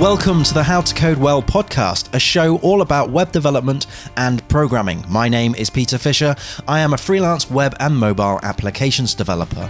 Welcome to the How to Code Well podcast, a show all about web development and programming. My name is Peter Fisher. I am a freelance web and mobile applications developer.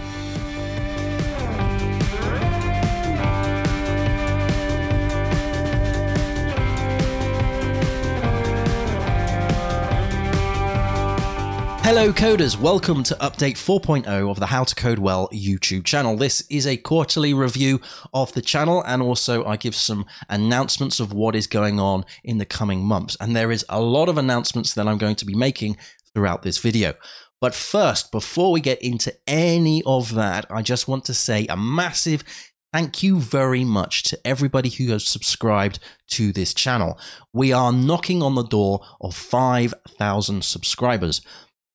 Hello, coders. Welcome to update 4.0 of the How to Code Well YouTube channel. This is a quarterly review of the channel, and also I give some announcements of what is going on in the coming months. And there is a lot of announcements that I'm going to be making throughout this video. But first, before we get into any of that, I just want to say a massive Thank you very much to everybody who has subscribed to this channel. We are knocking on the door of 5,000 subscribers.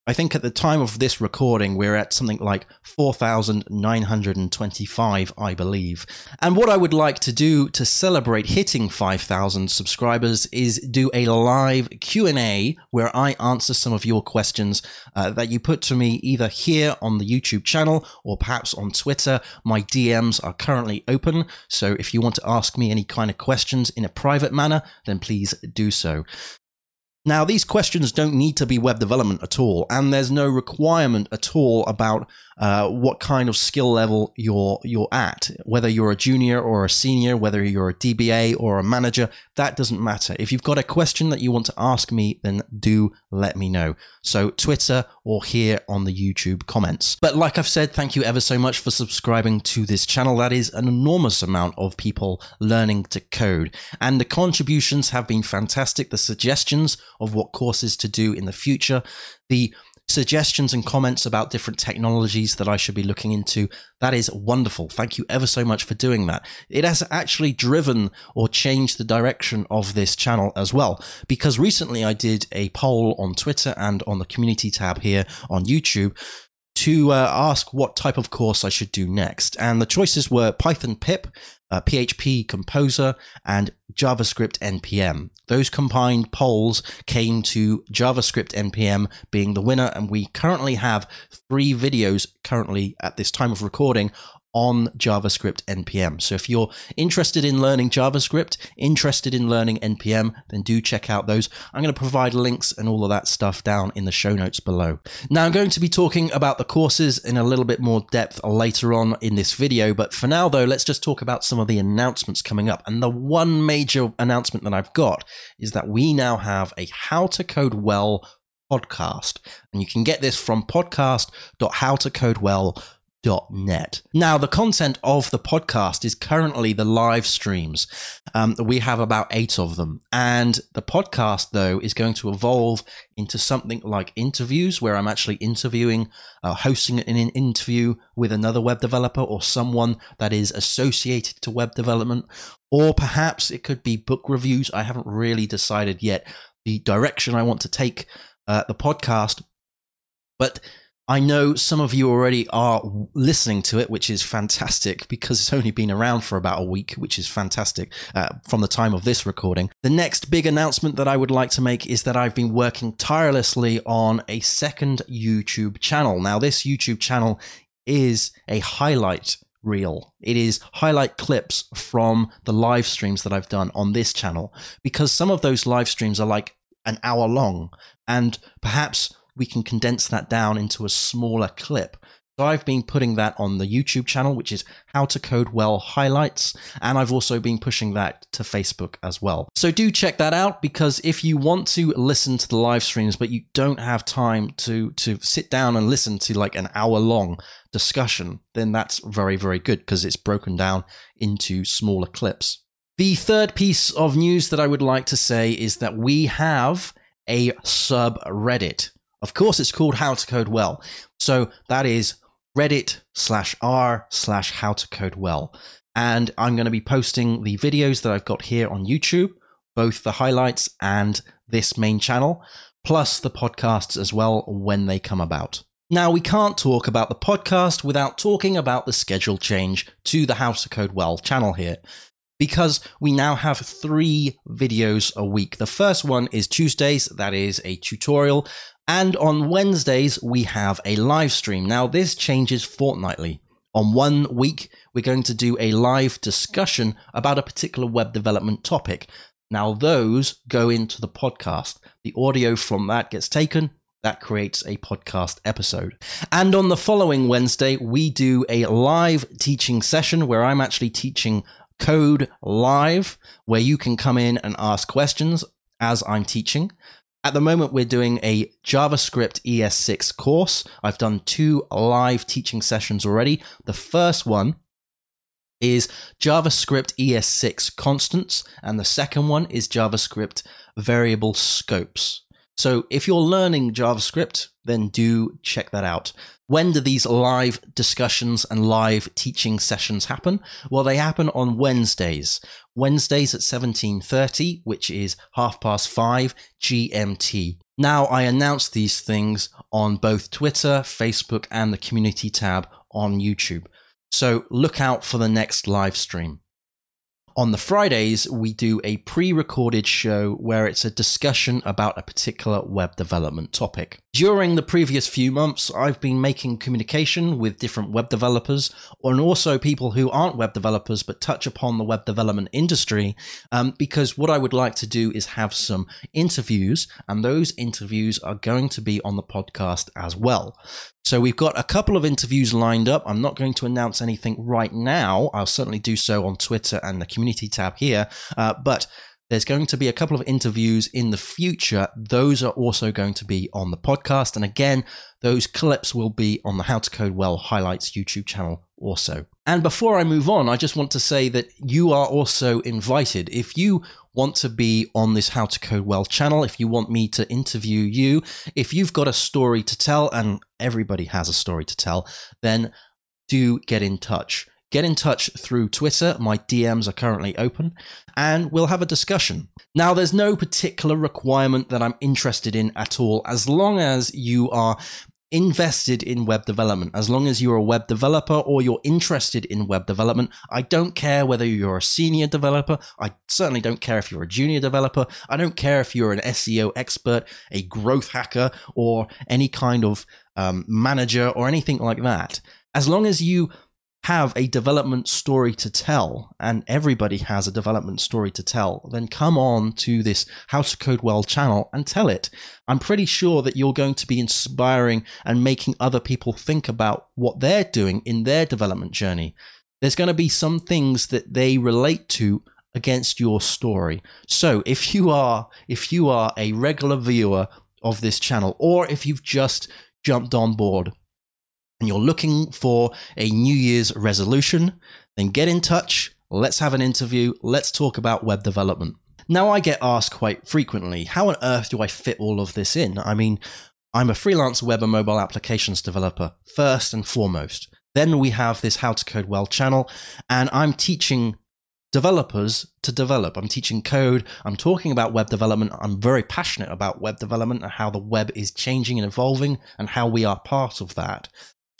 I think at the time of this recording, we're at something like 4,925, I believe. And what I would like to do to celebrate hitting 5,000 subscribers is do a live Q&A where I answer some of your questions uh, that you put to me either here on the YouTube channel or perhaps on Twitter. My DMs are currently open, so if you want to ask me any kind of questions in a private manner, then please do so. Now, these questions don't need to be web development at all, and there's no requirement at all about uh, what kind of skill level you're you're at. Whether you're a junior or a senior, whether you're a DBA or a manager, that doesn't matter. If you've got a question that you want to ask me, then do let me know. So Twitter or here on the YouTube comments. But like I've said, thank you ever so much for subscribing to this channel. That is an enormous amount of people learning to code, and the contributions have been fantastic. The suggestions of what courses to do in the future, the suggestions and comments about different technologies that I should be looking into. That is wonderful. Thank you ever so much for doing that. It has actually driven or changed the direction of this channel as well, because recently I did a poll on Twitter and on the community tab here on YouTube to uh, ask what type of course I should do next. And the choices were Python pip, uh, PHP Composer, and JavaScript NPM. Those combined polls came to JavaScript NPM being the winner, and we currently have three videos currently at this time of recording on JavaScript NPM. So if you're interested in learning JavaScript, interested in learning NPM, then do check out those. I'm going to provide links and all of that stuff down in the show notes below. Now I'm going to be talking about the courses in a little bit more depth later on in this video, but for now though, let's just talk about some of the announcements coming up. And the one major announcement that I've got is that we now have a How to Code Well podcast. And you can get this from podcast.howtocodewell.com net. Now, the content of the podcast is currently the live streams. Um, we have about eight of them. And the podcast, though, is going to evolve into something like interviews, where I'm actually interviewing, uh, hosting an interview with another web developer or someone that is associated to web development. Or perhaps it could be book reviews. I haven't really decided yet the direction I want to take uh, the podcast. But I know some of you already are listening to it, which is fantastic because it's only been around for about a week, which is fantastic uh, from the time of this recording. The next big announcement that I would like to make is that I've been working tirelessly on a second YouTube channel. Now, this YouTube channel is a highlight reel. It is highlight clips from the live streams that I've done on this channel because some of those live streams are like an hour long and perhaps we can condense that down into a smaller clip. So I've been putting that on the YouTube channel, which is How to Code Well Highlights, and I've also been pushing that to Facebook as well. So do check that out because if you want to listen to the live streams, but you don't have time to to sit down and listen to like an hour long discussion, then that's very very good because it's broken down into smaller clips. The third piece of news that I would like to say is that we have a subreddit. Of course, it's called How to Code Well. So that is reddit slash r slash how to code well. And I'm going to be posting the videos that I've got here on YouTube, both the highlights and this main channel, plus the podcasts as well when they come about. Now, we can't talk about the podcast without talking about the schedule change to the How to Code Well channel here because we now have three videos a week. The first one is Tuesdays, that is a tutorial and on Wednesdays, we have a live stream. Now, this changes fortnightly. On one week, we're going to do a live discussion about a particular web development topic. Now, those go into the podcast. The audio from that gets taken. That creates a podcast episode. And on the following Wednesday, we do a live teaching session where I'm actually teaching code live, where you can come in and ask questions as I'm teaching. At the moment, we're doing a JavaScript ES6 course. I've done two live teaching sessions already. The first one is JavaScript ES6 constants, and the second one is JavaScript variable scopes. So if you're learning JavaScript, then do check that out. When do these live discussions and live teaching sessions happen? Well, they happen on Wednesdays. Wednesdays at 17:30, which is half past 5 GMT. Now, I announce these things on both Twitter, Facebook, and the community tab on YouTube. So look out for the next live stream. On the Fridays, we do a pre recorded show where it's a discussion about a particular web development topic. During the previous few months, I've been making communication with different web developers and also people who aren't web developers but touch upon the web development industry um, because what I would like to do is have some interviews, and those interviews are going to be on the podcast as well. So we've got a couple of interviews lined up. I'm not going to announce anything right now. I'll certainly do so on Twitter and the community tab here. Uh, but there's going to be a couple of interviews in the future. Those are also going to be on the podcast. And again, those clips will be on the How to Code Well highlights YouTube channel also. And before I move on, I just want to say that you are also invited. If you want to be on this How to Code Well channel, if you want me to interview you, if you've got a story to tell, and everybody has a story to tell, then do get in touch. Get in touch through Twitter. My DMs are currently open and we'll have a discussion. Now, there's no particular requirement that I'm interested in at all, as long as you are invested in web development. As long as you're a web developer or you're interested in web development, I don't care whether you're a senior developer. I certainly don't care if you're a junior developer. I don't care if you're an SEO expert, a growth hacker, or any kind of um, manager or anything like that. As long as you have a development story to tell, and everybody has a development story to tell, then come on to this How to Code Well channel and tell it. I'm pretty sure that you're going to be inspiring and making other people think about what they're doing in their development journey. There's going to be some things that they relate to against your story. So if you are if you are a regular viewer of this channel or if you've just jumped on board and you're looking for a New Year's resolution, then get in touch. Let's have an interview. Let's talk about web development. Now, I get asked quite frequently, how on earth do I fit all of this in? I mean, I'm a freelance web and mobile applications developer, first and foremost. Then we have this How to Code Well channel, and I'm teaching developers to develop. I'm teaching code. I'm talking about web development. I'm very passionate about web development and how the web is changing and evolving and how we are part of that.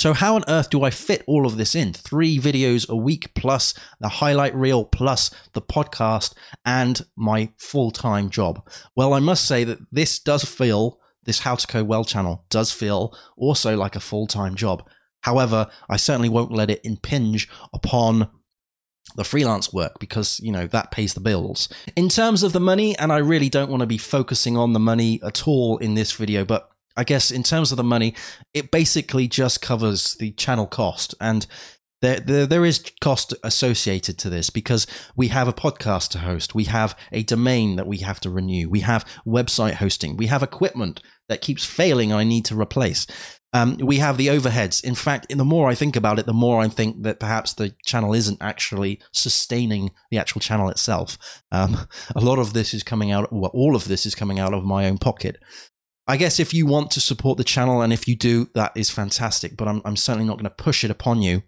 So, how on earth do I fit all of this in? Three videos a week, plus the highlight reel, plus the podcast, and my full time job. Well, I must say that this does feel, this How to Code Well channel does feel also like a full time job. However, I certainly won't let it impinge upon the freelance work because you know that pays the bills in terms of the money and i really don't want to be focusing on the money at all in this video but I guess in terms of the money, it basically just covers the channel cost. And there, there, there is cost associated to this because we have a podcast to host. We have a domain that we have to renew. We have website hosting. We have equipment that keeps failing I need to replace. Um, we have the overheads. In fact, the more I think about it, the more I think that perhaps the channel isn't actually sustaining the actual channel itself. Um, a lot of this is coming out, well, all of this is coming out of my own pocket. I guess if you want to support the channel, and if you do, that is fantastic, but I'm, I'm certainly not going to push it upon you.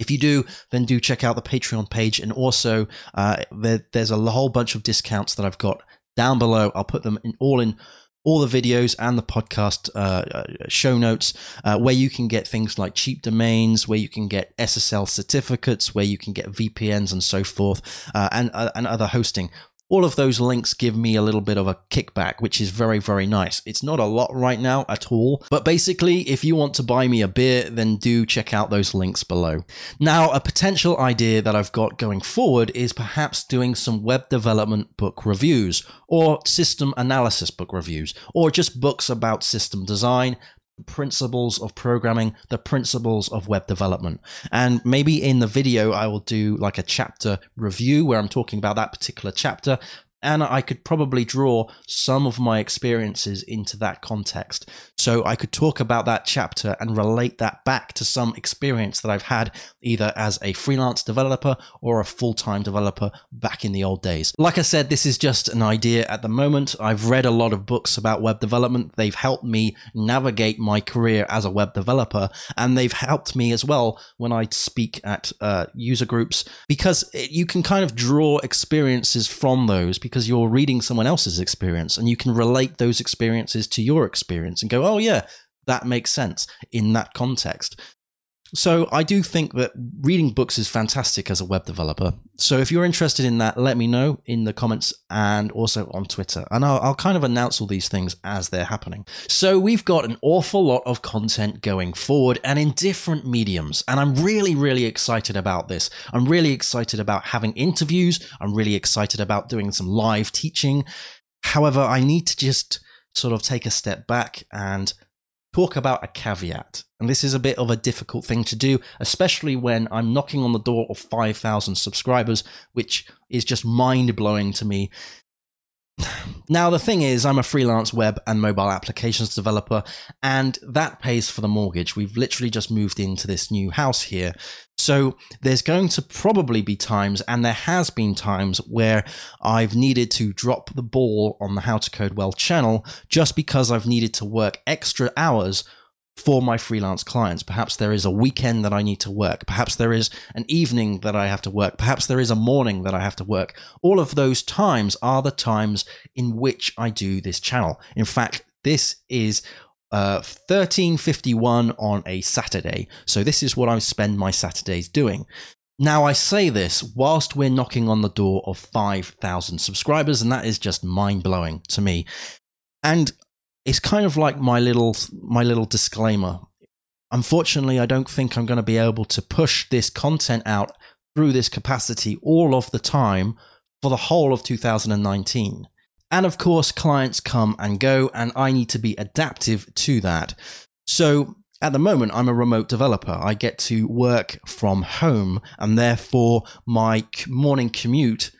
If you do, then do check out the Patreon page. And also, uh, there, there's a whole bunch of discounts that I've got down below. I'll put them in all in all the videos and the podcast uh, uh show notes uh, where you can get things like cheap domains, where you can get SSL certificates, where you can get VPNs and so forth, uh, and, uh, and other hosting all of those links give me a little bit of a kickback, which is very, very nice. It's not a lot right now at all, but basically, if you want to buy me a beer, then do check out those links below. Now, a potential idea that I've got going forward is perhaps doing some web development book reviews or system analysis book reviews or just books about system design, principles of programming, the principles of web development. And maybe in the video, I will do like a chapter review where I'm talking about that particular chapter and I could probably draw some of my experiences into that context. So I could talk about that chapter and relate that back to some experience that I've had either as a freelance developer or a full time developer back in the old days. Like I said, this is just an idea at the moment. I've read a lot of books about web development. They've helped me navigate my career as a web developer, and they've helped me as well when I speak at uh, user groups because you can kind of draw experiences from those because you're reading someone else's experience and you can relate those experiences to your experience and go, oh, yeah, that makes sense in that context. So I do think that reading books is fantastic as a web developer. So if you're interested in that, let me know in the comments and also on Twitter. And I'll, I'll, kind of announce all these things as they're happening. So we've got an awful lot of content going forward and in different mediums. And I'm really, really excited about this. I'm really excited about having interviews. I'm really excited about doing some live teaching. However, I need to just sort of take a step back and talk about a caveat. And this is a bit of a difficult thing to do, especially when I'm knocking on the door of 5,000 subscribers, which is just mind blowing to me. Now, the thing is, I'm a freelance web and mobile applications developer, and that pays for the mortgage. We've literally just moved into this new house here. So, there's going to probably be times, and there has been times, where I've needed to drop the ball on the How to Code Well channel just because I've needed to work extra hours for my freelance clients. Perhaps there is a weekend that I need to work. Perhaps there is an evening that I have to work. Perhaps there is a morning that I have to work. All of those times are the times in which I do this channel. In fact, this is uh, 1351 on a Saturday. So this is what I spend my Saturdays doing. Now, I say this whilst we're knocking on the door of 5,000 subscribers, and that is just mind blowing to me. And it's kind of like my little my little disclaimer. Unfortunately, I don't think I'm going to be able to push this content out through this capacity all of the time for the whole of 2019. And of course, clients come and go, and I need to be adaptive to that. So at the moment, I'm a remote developer. I get to work from home, and therefore, my morning commute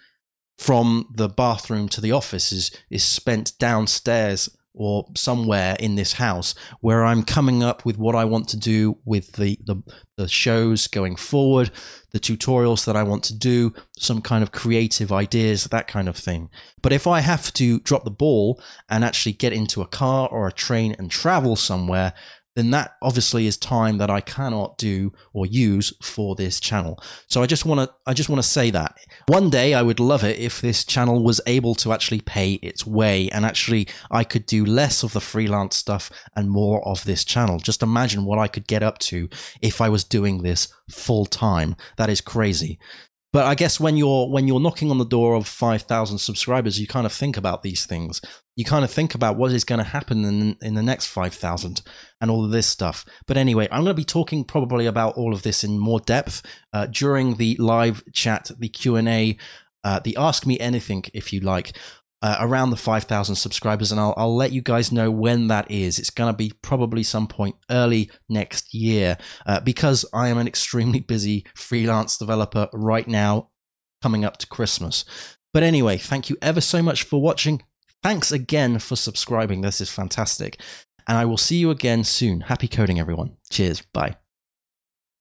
from the bathroom to the office is, is spent downstairs or somewhere in this house where I'm coming up with what I want to do with the, the, the shows going forward, the tutorials that I want to do, some kind of creative ideas, that kind of thing. But if I have to drop the ball and actually get into a car or a train and travel somewhere, then that obviously is time that I cannot do or use for this channel. So I just want to I just want to say that one day I would love it if this channel was able to actually pay its way and actually I could do less of the freelance stuff and more of this channel. Just imagine what I could get up to if I was doing this full time. That is crazy. But I guess when you're when you're knocking on the door of five thousand subscribers, you kind of think about these things. You kind of think about what is going to happen in in the next five thousand and all of this stuff. But anyway, I'm going to be talking probably about all of this in more depth uh, during the live chat, the Q and A, uh, the Ask Me Anything, if you like uh, around the 5,000 subscribers, and I'll, I'll let you guys know when that is. It's going to be probably some point early next year uh, because I am an extremely busy freelance developer right now, coming up to Christmas. But anyway, thank you ever so much for watching. Thanks again for subscribing. This is fantastic. And I will see you again soon. Happy coding, everyone. Cheers. Bye.